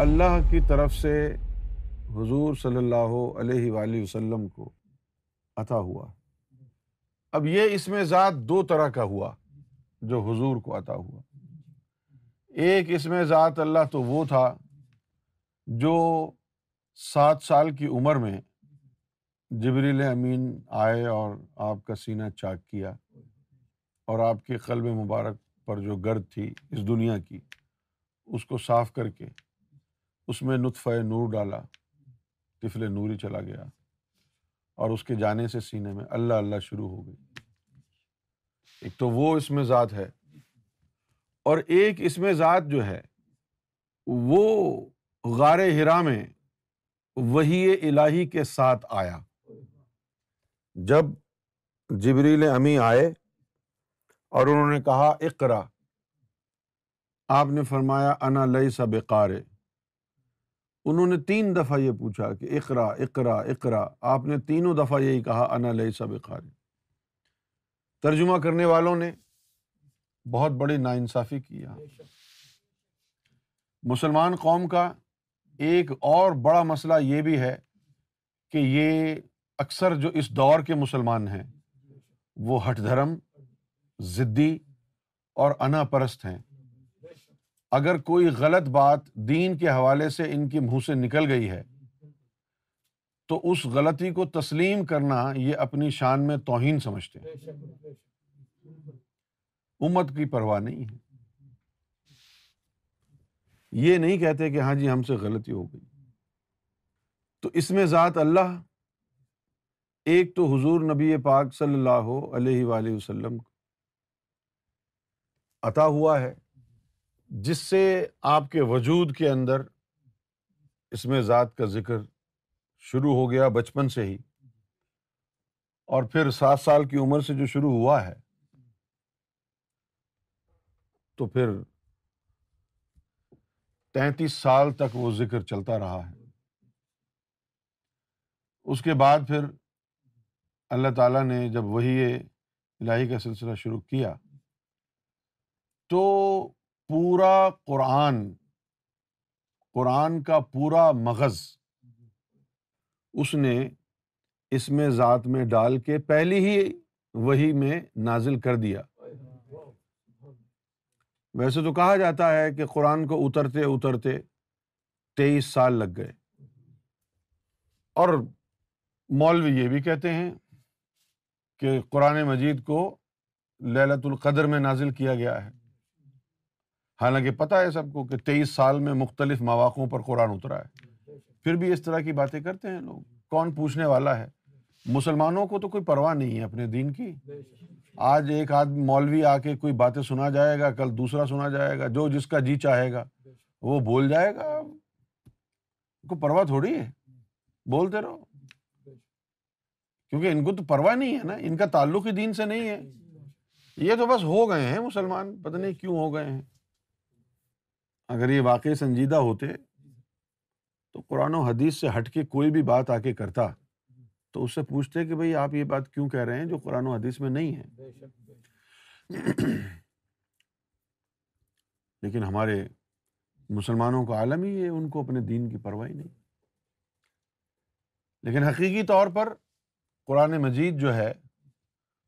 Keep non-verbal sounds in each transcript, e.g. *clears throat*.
اللہ کی طرف سے حضور صلی اللہ علیہ وآلہ وسلم کو عطا ہوا اب یہ اس میں ذات دو طرح کا ہوا جو حضور کو عطا ہوا ایک اس میں ذات اللہ تو وہ تھا جو سات سال کی عمر میں جبریل امین آئے اور آپ کا سینہ چاک کیا اور آپ کے قلب مبارک پر جو گرد تھی اس دنیا کی اس کو صاف کر کے اس میں نطف نور ڈالا طفل نوری چلا گیا اور اس کے جانے سے سینے میں اللہ اللہ شروع ہو گئی ایک تو وہ اس میں ذات ہے اور ایک اس میں ذات جو ہے وہ غار ہرا میں وہی الہی کے ساتھ آیا جب جبریل امی آئے اور انہوں نے کہا اقرا آپ نے فرمایا انا لئی سب قارے انہوں نے تین دفعہ یہ پوچھا کہ اقرا اقرا اقرا آپ نے تینوں دفعہ یہی کہا انا لئی سب اقار ترجمہ کرنے والوں نے بہت بڑی ناانصافی کیا مسلمان قوم کا ایک اور بڑا مسئلہ یہ بھی ہے کہ یہ اکثر جو اس دور کے مسلمان ہیں وہ ہٹ دھرم ضدی اور انا پرست ہیں اگر کوئی غلط بات دین کے حوالے سے ان کے منہ سے نکل گئی ہے تو اس غلطی کو تسلیم کرنا یہ اپنی شان میں توہین سمجھتے ہیں امت کی پرواہ نہیں ہے یہ نہیں کہتے کہ ہاں جی ہم سے غلطی ہو گئی تو اس میں ذات اللہ ایک تو حضور نبی پاک صلی اللہ علیہ وسلم عطا ہوا ہے جس سے آپ کے وجود کے اندر اس میں ذات کا ذکر شروع ہو گیا بچپن سے ہی اور پھر سات سال کی عمر سے جو شروع ہوا ہے تو پھر تینتیس سال تک وہ ذکر چلتا رہا ہے اس کے بعد پھر اللہ تعالیٰ نے جب وہی الہی کا سلسلہ شروع کیا تو پورا قرآن قرآن کا پورا مغز اس نے اس میں ذات میں ڈال کے پہلی ہی وہی میں نازل کر دیا ویسے تو کہا جاتا ہے کہ قرآن کو اترتے اترتے تیئیس سال لگ گئے اور مولوی یہ بھی کہتے ہیں کہ قرآن مجید کو للت القدر میں نازل کیا گیا ہے حالانکہ پتا ہے سب کو کہ تیئیس سال میں مختلف مواقع پر قرآن اترا ہے پھر بھی اس طرح کی باتیں کرتے ہیں لوگ کون پوچھنے والا ہے مسلمانوں کو تو کوئی پرواہ نہیں ہے اپنے دین کی آج ایک آدمی مولوی آ کے کوئی باتیں سنا جائے گا کل دوسرا سنا جائے گا جو جس کا جی چاہے گا وہ بول جائے گا پرواہ تھوڑی ہے بولتے رہو کیونکہ ان کو تو پرواہ نہیں ہے نا ان کا تعلق ہی دین سے نہیں ہے یہ تو بس ہو گئے ہیں مسلمان پتہ نہیں کیوں ہو گئے ہیں اگر یہ واقعی سنجیدہ ہوتے تو قرآن و حدیث سے ہٹ کے کوئی بھی بات آ کے کرتا تو اس سے پوچھتے کہ بھائی آپ یہ بات کیوں کہہ رہے ہیں جو قرآن و حدیث میں نہیں ہے *clears throat* لیکن ہمارے مسلمانوں کا عالم ہی ہے ان کو اپنے دین کی پرواہ نہیں لیکن حقیقی طور پر قرآن مجید جو ہے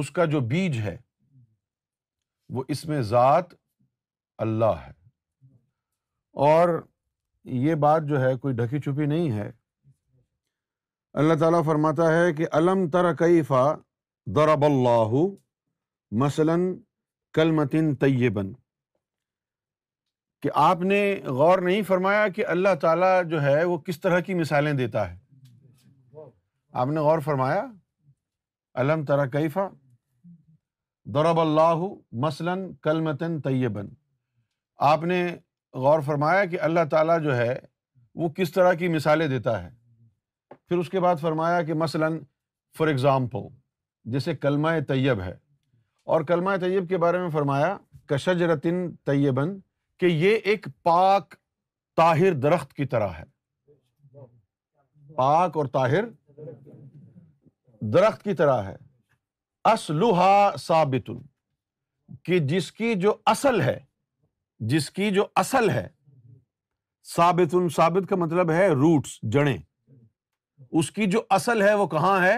اس کا جو بیج ہے وہ اس میں ذات اللہ ہے اور یہ بات جو ہے کوئی ڈھکی چھپی نہیں ہے اللہ تعالیٰ فرماتا ہے کہ علم تر کیفا دور اللہ کل متن طیبن کہ آپ نے غور نہیں فرمایا کہ اللہ تعالیٰ جو ہے وہ کس طرح کی مثالیں دیتا ہے آپ نے غور فرمایا علم تر کیفا اللہ مثلاً کل متن طیبن آپ نے غور فرمایا کہ اللہ تعالیٰ جو ہے وہ کس طرح کی مثالیں دیتا ہے پھر اس کے بعد فرمایا کہ مثلاً فار ایگزامپل جیسے کلمہ طیب ہے اور کلمہ طیب کے بارے میں فرمایا رتن طیبن کہ یہ ایک پاک طاہر درخت کی طرح ہے پاک اور طاہر درخت کی طرح ہے اسلحہ ثابت کہ جس کی جو اصل ہے جس کی جو اصل ہے ثابت ان ثابت کا مطلب ہے روٹس جڑیں اس کی جو اصل ہے وہ کہاں ہے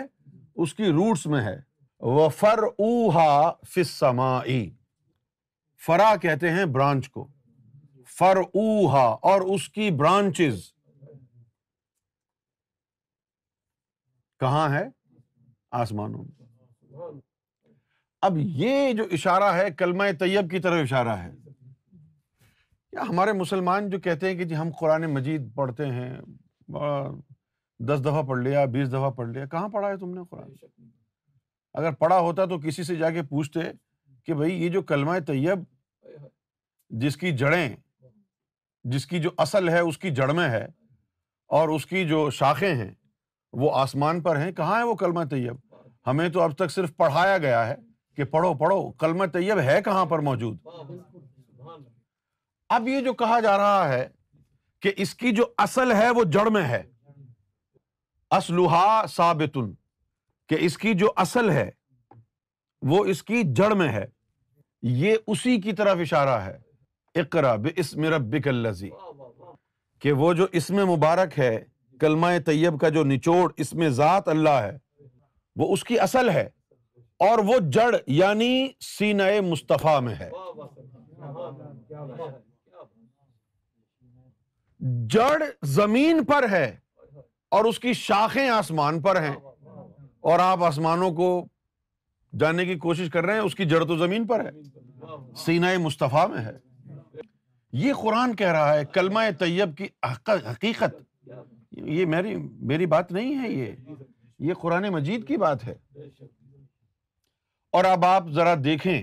اس کی روٹس میں ہے وہ فر اوہا فسما فرا کہتے ہیں برانچ کو فر اوہا اور اس کی برانچ کہاں ہے آسمانوں میں اب یہ جو اشارہ ہے کلمہ طیب کی طرف اشارہ ہے ہمارے مسلمان جو کہتے ہیں کہ جی ہم قرآن مجید پڑھتے ہیں دس دفعہ پڑھ لیا بیس دفعہ پڑھ لیا کہاں پڑھا ہے تم نے قرآن اگر پڑھا ہوتا تو کسی سے جا کے پوچھتے کہ بھائی یہ جو کلمہ طیب جس کی جڑیں جس کی جو اصل ہے اس کی جڑ میں ہے اور اس کی جو شاخیں ہیں وہ آسمان پر ہیں کہاں ہے وہ کلمہ طیب ہمیں تو اب تک صرف پڑھایا گیا ہے کہ پڑھو پڑھو کلمہ طیب ہے کہاں پر موجود اب یہ جو کہا جا رہا ہے کہ اس کی جو اصل ہے وہ جڑ میں ہے کہ اس کی جو اصل ہے وہ اس کی جڑ میں ہے یہ اسی کی طرف اشارہ ہے اقرا طرح کہ وہ جو اس میں مبارک ہے کلمہ طیب کا جو نچوڑ اس میں ذات اللہ ہے وہ اس کی اصل ہے اور وہ جڑ یعنی سینہ مصطفیٰ میں ہے جڑ زمین پر ہے اور اس کی شاخیں آسمان پر ہیں اور آپ آسمانوں کو جاننے کی کوشش کر رہے ہیں اس کی جڑ تو زمین پر ہے سینا مصطفیٰ میں ہے یہ قرآن کہہ رہا ہے کلمہ طیب کی حقیقت یہ میری میری بات نہیں ہے یہ قرآن مجید کی بات ہے اور اب آپ ذرا دیکھیں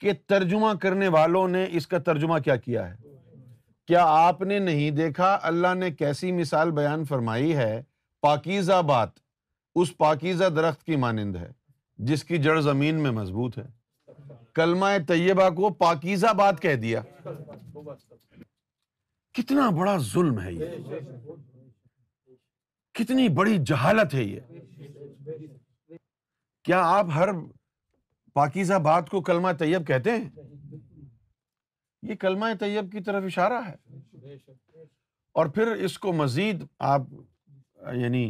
کہ ترجمہ کرنے والوں نے اس کا ترجمہ کیا کیا ہے کیا آپ نے نہیں دیکھا اللہ نے کیسی مثال بیان فرمائی ہے پاکیزہ بات اس پاکیزہ درخت کی مانند ہے جس کی جڑ زمین میں مضبوط ہے کلمہ طیبہ کو پاکیزہ بات کہہ دیا کتنا بڑا ظلم ہے یہ کتنی بڑی جہالت ہے یہ کیا آپ ہر پاکیزہ بات کو کلمہ طیب کہتے ہیں یہ کلمہ طیب کی طرف اشارہ ہے اور پھر اس کو مزید آپ یعنی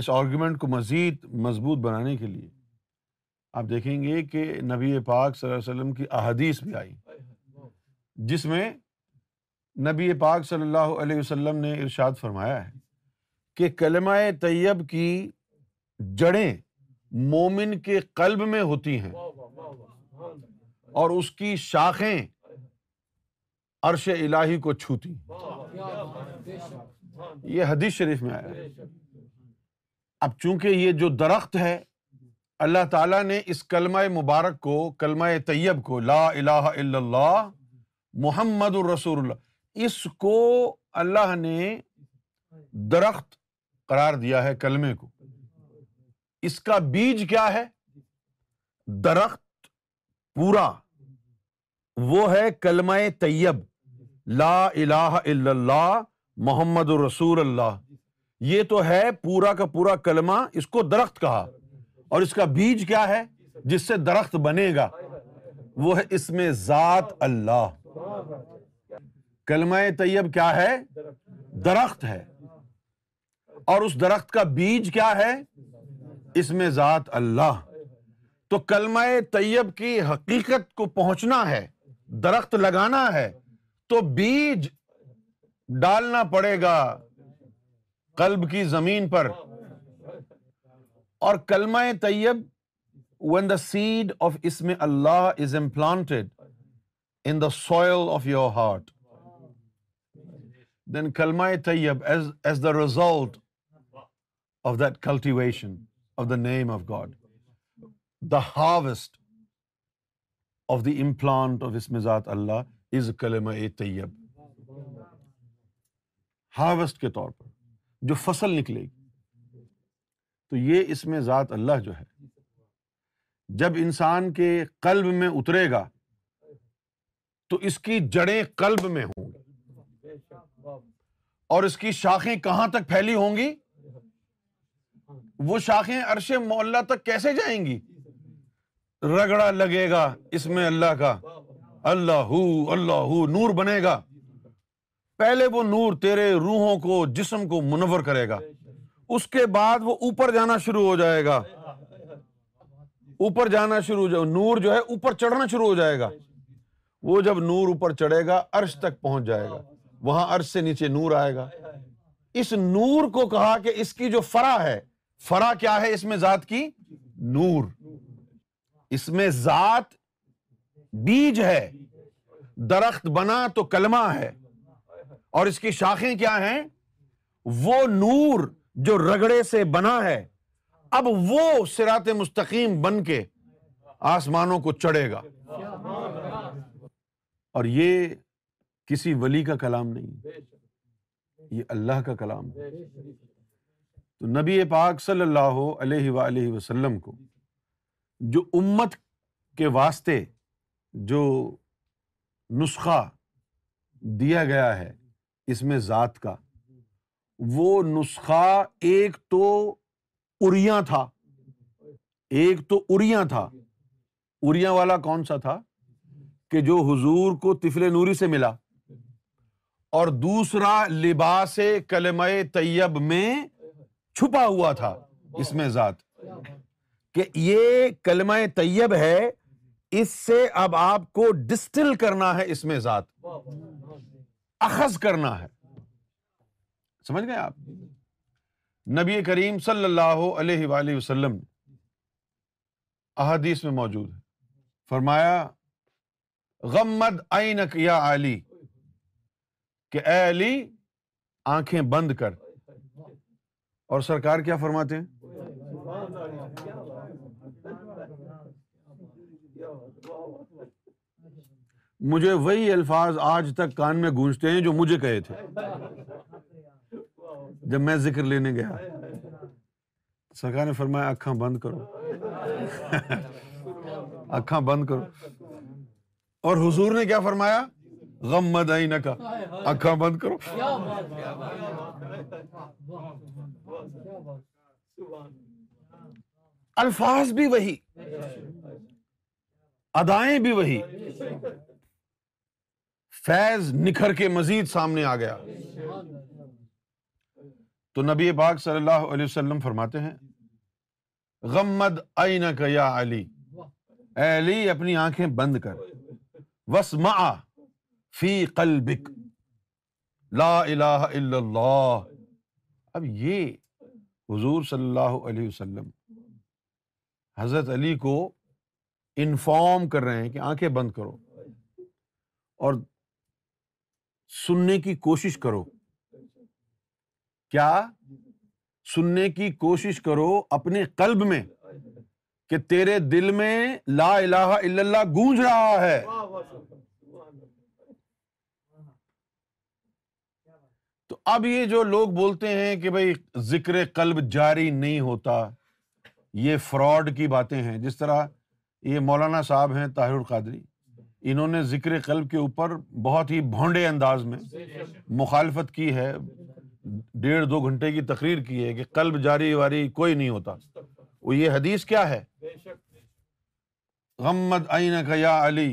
اس آرگیومنٹ کو مزید مضبوط بنانے کے لیے آپ دیکھیں گے کہ نبی پاک صلی اللہ علیہ وسلم کی احادیث بھی آئی جس میں نبی پاک صلی اللہ علیہ وسلم نے ارشاد فرمایا ہے کہ کلمہ طیب کی جڑیں مومن کے قلب میں ہوتی ہیں اور اس کی شاخیں عرش الہی کو چھوتی یہ حدیث شریف میں آیا اب چونکہ یہ جو درخت ہے اللہ تعالیٰ نے اس کلمہ مبارک کو کلمہ طیب کو لا الہ الا اللہ محمد الرسول اللہ اس کو اللہ نے درخت قرار دیا ہے کلمے کو اس کا بیج کیا ہے درخت پورا وہ ہے کلمہ طیب لا الہ الا اللہ محمد الرسول اللہ یہ تو ہے پورا کا پورا کلمہ اس کو درخت کہا اور اس کا بیج کیا ہے جس سے درخت بنے گا وہ ہے اس میں ذات اللہ کلمہ طیب کیا ہے درخت ہے اور اس درخت کا بیج کیا ہے اس میں ذات اللہ تو کلمہ طیب کی حقیقت کو پہنچنا ہے درخت لگانا ہے تو بیج ڈالنا پڑے گا قلب کی زمین پر اور کلمہ طیب وین دا سیڈ آف اسم اللہ is implanted in the soil of your heart then کلمہ طیب is is the result of that cultivation of the name of God the harvest of the implant of اسم ذات اللہ از کلم طیب ہاروسٹ کے طور پر جو فصل نکلے گی تو یہ اس میں ذات اللہ جو ہے جب انسان کے قلب میں اترے گا تو اس کی جڑیں قلب میں ہوں گی اور اس کی شاخیں کہاں تک پھیلی ہوں گی وہ شاخیں عرش مولا تک کیسے جائیں گی رگڑا لگے گا اس میں اللہ کا اللہ اللہ نور بنے گا پہلے وہ نور تیرے روحوں کو جسم کو منور کرے گا اس کے بعد وہ اوپر جانا شروع ہو جائے گا اوپر جانا شروع ہو جائے نور جو ہے اوپر چڑھنا شروع ہو جائے گا وہ جب نور اوپر چڑھے گا عرش تک پہنچ جائے گا وہاں عرش سے نیچے نور آئے گا اس نور کو کہا کہ اس کی جو فرا ہے فرا کیا ہے اس میں ذات کی نور اس میں ذات بیج ہے درخت بنا تو کلمہ ہے اور اس کی شاخیں کیا ہیں وہ نور جو رگڑے سے بنا ہے اب وہ سرات مستقیم بن کے آسمانوں کو چڑھے گا اور یہ کسی ولی کا کلام نہیں یہ اللہ کا کلام ہے تو نبی پاک صلی اللہ علیہ وآلہ وسلم کو جو امت کے واسطے جو نسخہ دیا گیا ہے اس میں ذات کا وہ نسخہ ایک تو اریا تھا ایک تو اریا تھا اریا والا کون سا تھا کہ جو حضور کو تفل نوری سے ملا اور دوسرا لباس کلم طیب میں چھپا ہوا تھا اس میں ذات کہ یہ کلمہ طیب ہے اس سے اب آپ کو ڈسٹل کرنا ہے اس میں ذات اخذ کرنا ہے سمجھ گئے آپ نبی کریم صلی اللہ علیہ وآلہ وسلم احادیث میں موجود ہے فرمایا غمد عینک یا علی کہ اے علی آنکھیں بند کر اور سرکار کیا فرماتے ہیں مجھے وہی الفاظ آج تک کان میں گونجتے ہیں جو مجھے کہے تھے جب میں ذکر لینے گیا سرکار نے فرمایا اکھا بند کرو اکھا بند کرو اور حضور نے کیا فرمایا غم مدعی نہ کا اکا بند کرو الفاظ بھی وہی ادائیں بھی وہی فیض نکھر کے مزید سامنے آ گیا تو نبی پاک صلی اللہ علیہ وسلم فرماتے ہیں غمد آئینہ کا یا علی اے علی اپنی آنکھیں بند کر وسما فی قلبک لا الہ الا اللہ اب یہ حضور صلی اللہ علیہ وسلم حضرت علی کو انفارم کر رہے ہیں کہ آنکھیں بند کرو اور سننے کی کوشش کرو کیا سننے کی کوشش کرو اپنے قلب میں کہ تیرے دل میں لا الہ الا اللہ گونج رہا ہے تو اب یہ جو لوگ بولتے ہیں کہ بھائی ذکر قلب جاری نہیں ہوتا یہ فراڈ کی باتیں ہیں جس طرح یہ مولانا صاحب ہیں طاہر القادری انہوں نے ذکر قلب کے اوپر بہت ہی بھونڈے انداز میں مخالفت کی ہے ڈیڑھ دو گھنٹے کی تقریر کی ہے کہ قلب جاری واری کوئی نہیں ہوتا وہ یہ حدیث کیا ہے غمد کا یا علی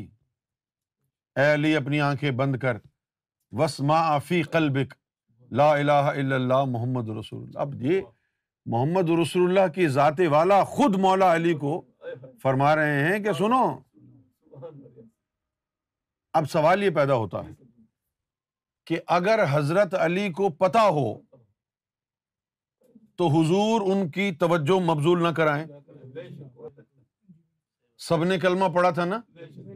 اے علی اپنی آنکھیں بند کر وس فی قلبک لا الہ الا اللہ محمد رسول اللہ اب یہ محمد رسول اللہ کی ذات والا خود مولا علی کو فرما رہے ہیں کہ سنو اب سوال یہ پیدا ہوتا ہے کہ اگر حضرت علی کو پتا ہو تو حضور ان کی توجہ مبزول نہ کرائیں سب نے کلمہ پڑھا تھا نا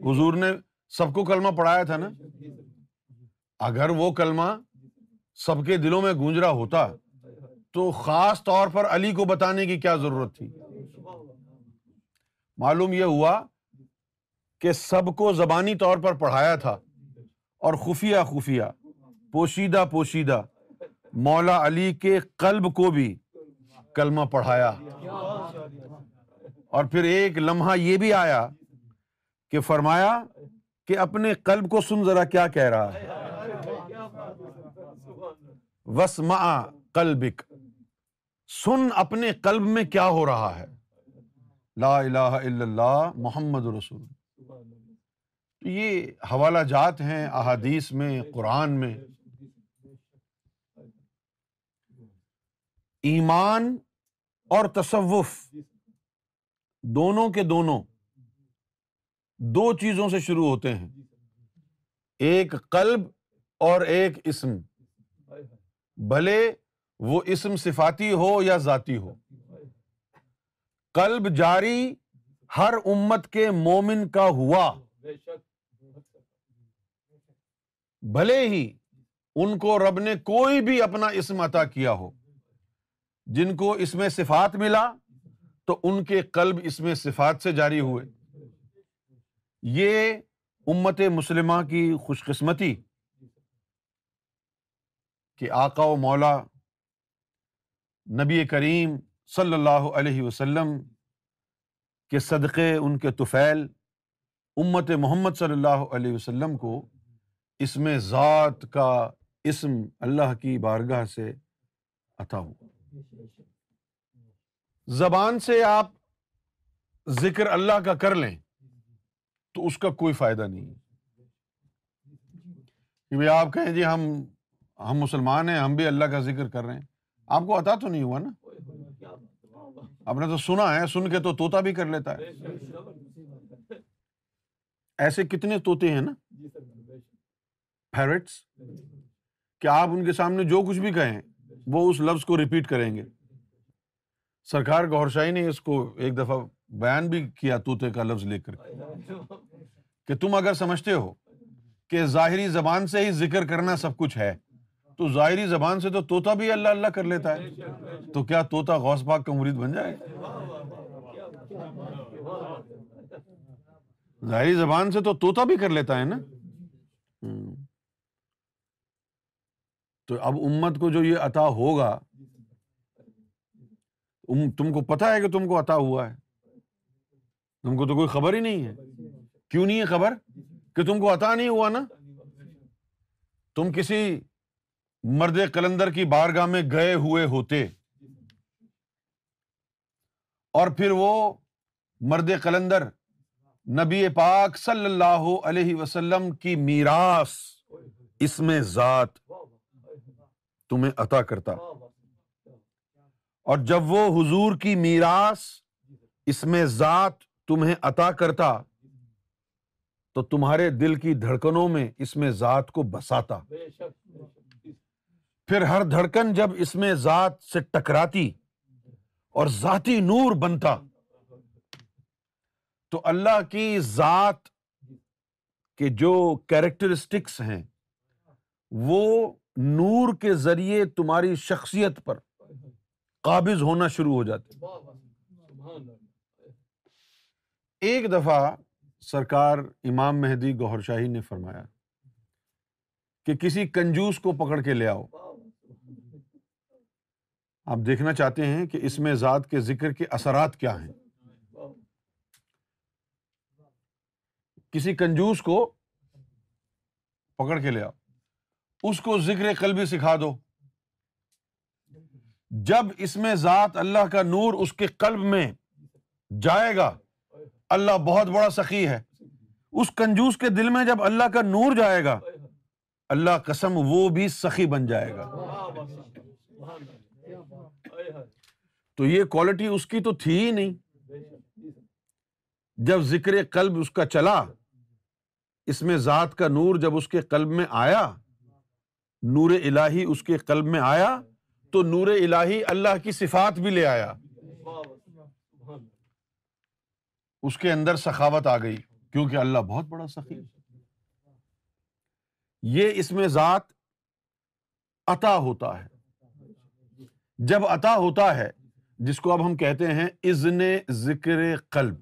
حضور نے سب کو کلمہ پڑھایا تھا نا اگر وہ کلمہ سب کے دلوں میں گونجرا ہوتا تو خاص طور پر علی کو بتانے کی کیا ضرورت تھی معلوم یہ ہوا کہ سب کو زبانی طور پر پڑھایا تھا اور خفیہ خفیہ پوشیدہ پوشیدہ مولا علی کے قلب کو بھی کلمہ پڑھایا اور پھر ایک لمحہ یہ بھی آیا کہ فرمایا کہ اپنے قلب کو سن ذرا کیا کہہ رہا ہے وسما کلبک سن اپنے قلب میں کیا ہو رہا ہے لا الہ الا اللہ محمد رسول یہ حوالہ جات ہیں احادیث میں قرآن میں ایمان اور تصوف دونوں کے دونوں دو چیزوں سے شروع ہوتے ہیں ایک قلب اور ایک اسم بھلے وہ اسم صفاتی ہو یا ذاتی ہو قلب جاری ہر امت کے مومن کا ہوا بھلے ہی ان کو رب نے کوئی بھی اپنا اسم عطا کیا ہو جن کو اس میں صفات ملا تو ان کے قلب اس میں صفات سے جاری ہوئے یہ امت مسلمہ کی خوش قسمتی کہ آقا و مولا نبی کریم صلی اللہ علیہ وسلم کے صدقے ان کے طفیل امت محمد صلی اللہ علیہ وسلم کو میں ذات کا اسم اللہ کی بارگاہ سے عطا ہوا زبان سے آپ ذکر اللہ کا کر لیں تو اس کا کوئی فائدہ نہیں کہ بھائی آپ کہیں جی ہم ہم مسلمان ہیں ہم بھی اللہ کا ذکر کر رہے ہیں آپ کو عطا تو نہیں ہوا نا آپ نے تو سنا ہے سن کے تو طوطا بھی کر لیتا ہے ایسے کتنے طوطے ہیں نا پیرٹس کہ آپ ان کے سامنے جو کچھ بھی کہیں وہ اس لفظ کو ریپیٹ کریں گے سرکار گور شاہی نے اس کو ایک دفعہ بیان بھی کیا کا لفظ لے کر کہ تم اگر سمجھتے ہو کہ ظاہری زبان سے ہی ذکر کرنا سب کچھ ہے تو ظاہری زبان سے تو طوطا بھی اللہ اللہ کر لیتا ہے تو کیا طوطا غوث پاک کا مرید بن جائے ظاہری زبان سے تو طوطا بھی کر لیتا ہے نا تو اب امت کو جو یہ عطا ہوگا تم کو پتا ہے کہ تم کو عطا ہوا ہے تم کو تو کوئی خبر ہی نہیں ہے کیوں نہیں ہے خبر کہ تم کو عطا نہیں ہوا نا تم کسی مرد کلندر کی بارگاہ میں گئے ہوئے ہوتے اور پھر وہ مرد کلندر نبی پاک صلی اللہ علیہ وسلم کی میراث اس میں ذات تمہیں عطا کرتا اور جب وہ حضور کی میراث اس میں ذات تمہیں عطا کرتا تو تمہارے دل کی دھڑکنوں میں اس میں ذات کو بساتا پھر ہر دھڑکن جب اس میں ذات سے ٹکراتی اور ذاتی نور بنتا تو اللہ کی ذات کے جو کیریکٹرسٹکس ہیں وہ نور کے ذریعے تمہاری شخصیت پر قابض ہونا شروع ہو جاتے ایک دفعہ سرکار امام مہدی گوہر شاہی نے فرمایا کہ کسی کنجوس کو پکڑ کے لے آؤ آپ دیکھنا چاہتے ہیں کہ اس میں ذات کے ذکر کے اثرات کیا ہیں کسی کنجوس کو پکڑ کے لے آؤ اس کو ذکر قلبی سکھا دو جب اس میں ذات اللہ کا نور اس کے قلب میں جائے گا اللہ بہت بڑا سخی ہے اس کنجوس کے دل میں جب اللہ کا نور جائے گا اللہ قسم وہ بھی سخی بن جائے گا تو یہ کوالٹی اس کی تو تھی ہی نہیں جب ذکر قلب اس کا چلا اس میں ذات کا نور جب اس کے قلب میں آیا نور الہی اس کے قلب میں آیا تو نور الہی اللہ کی صفات بھی لے آیا اس کے اندر سخاوت آ گئی کیونکہ اللہ بہت بڑا سخی یہ اس میں ذات عطا ہوتا ہے جب عطا ہوتا ہے جس کو اب ہم کہتے ہیں ازن ذکر قلب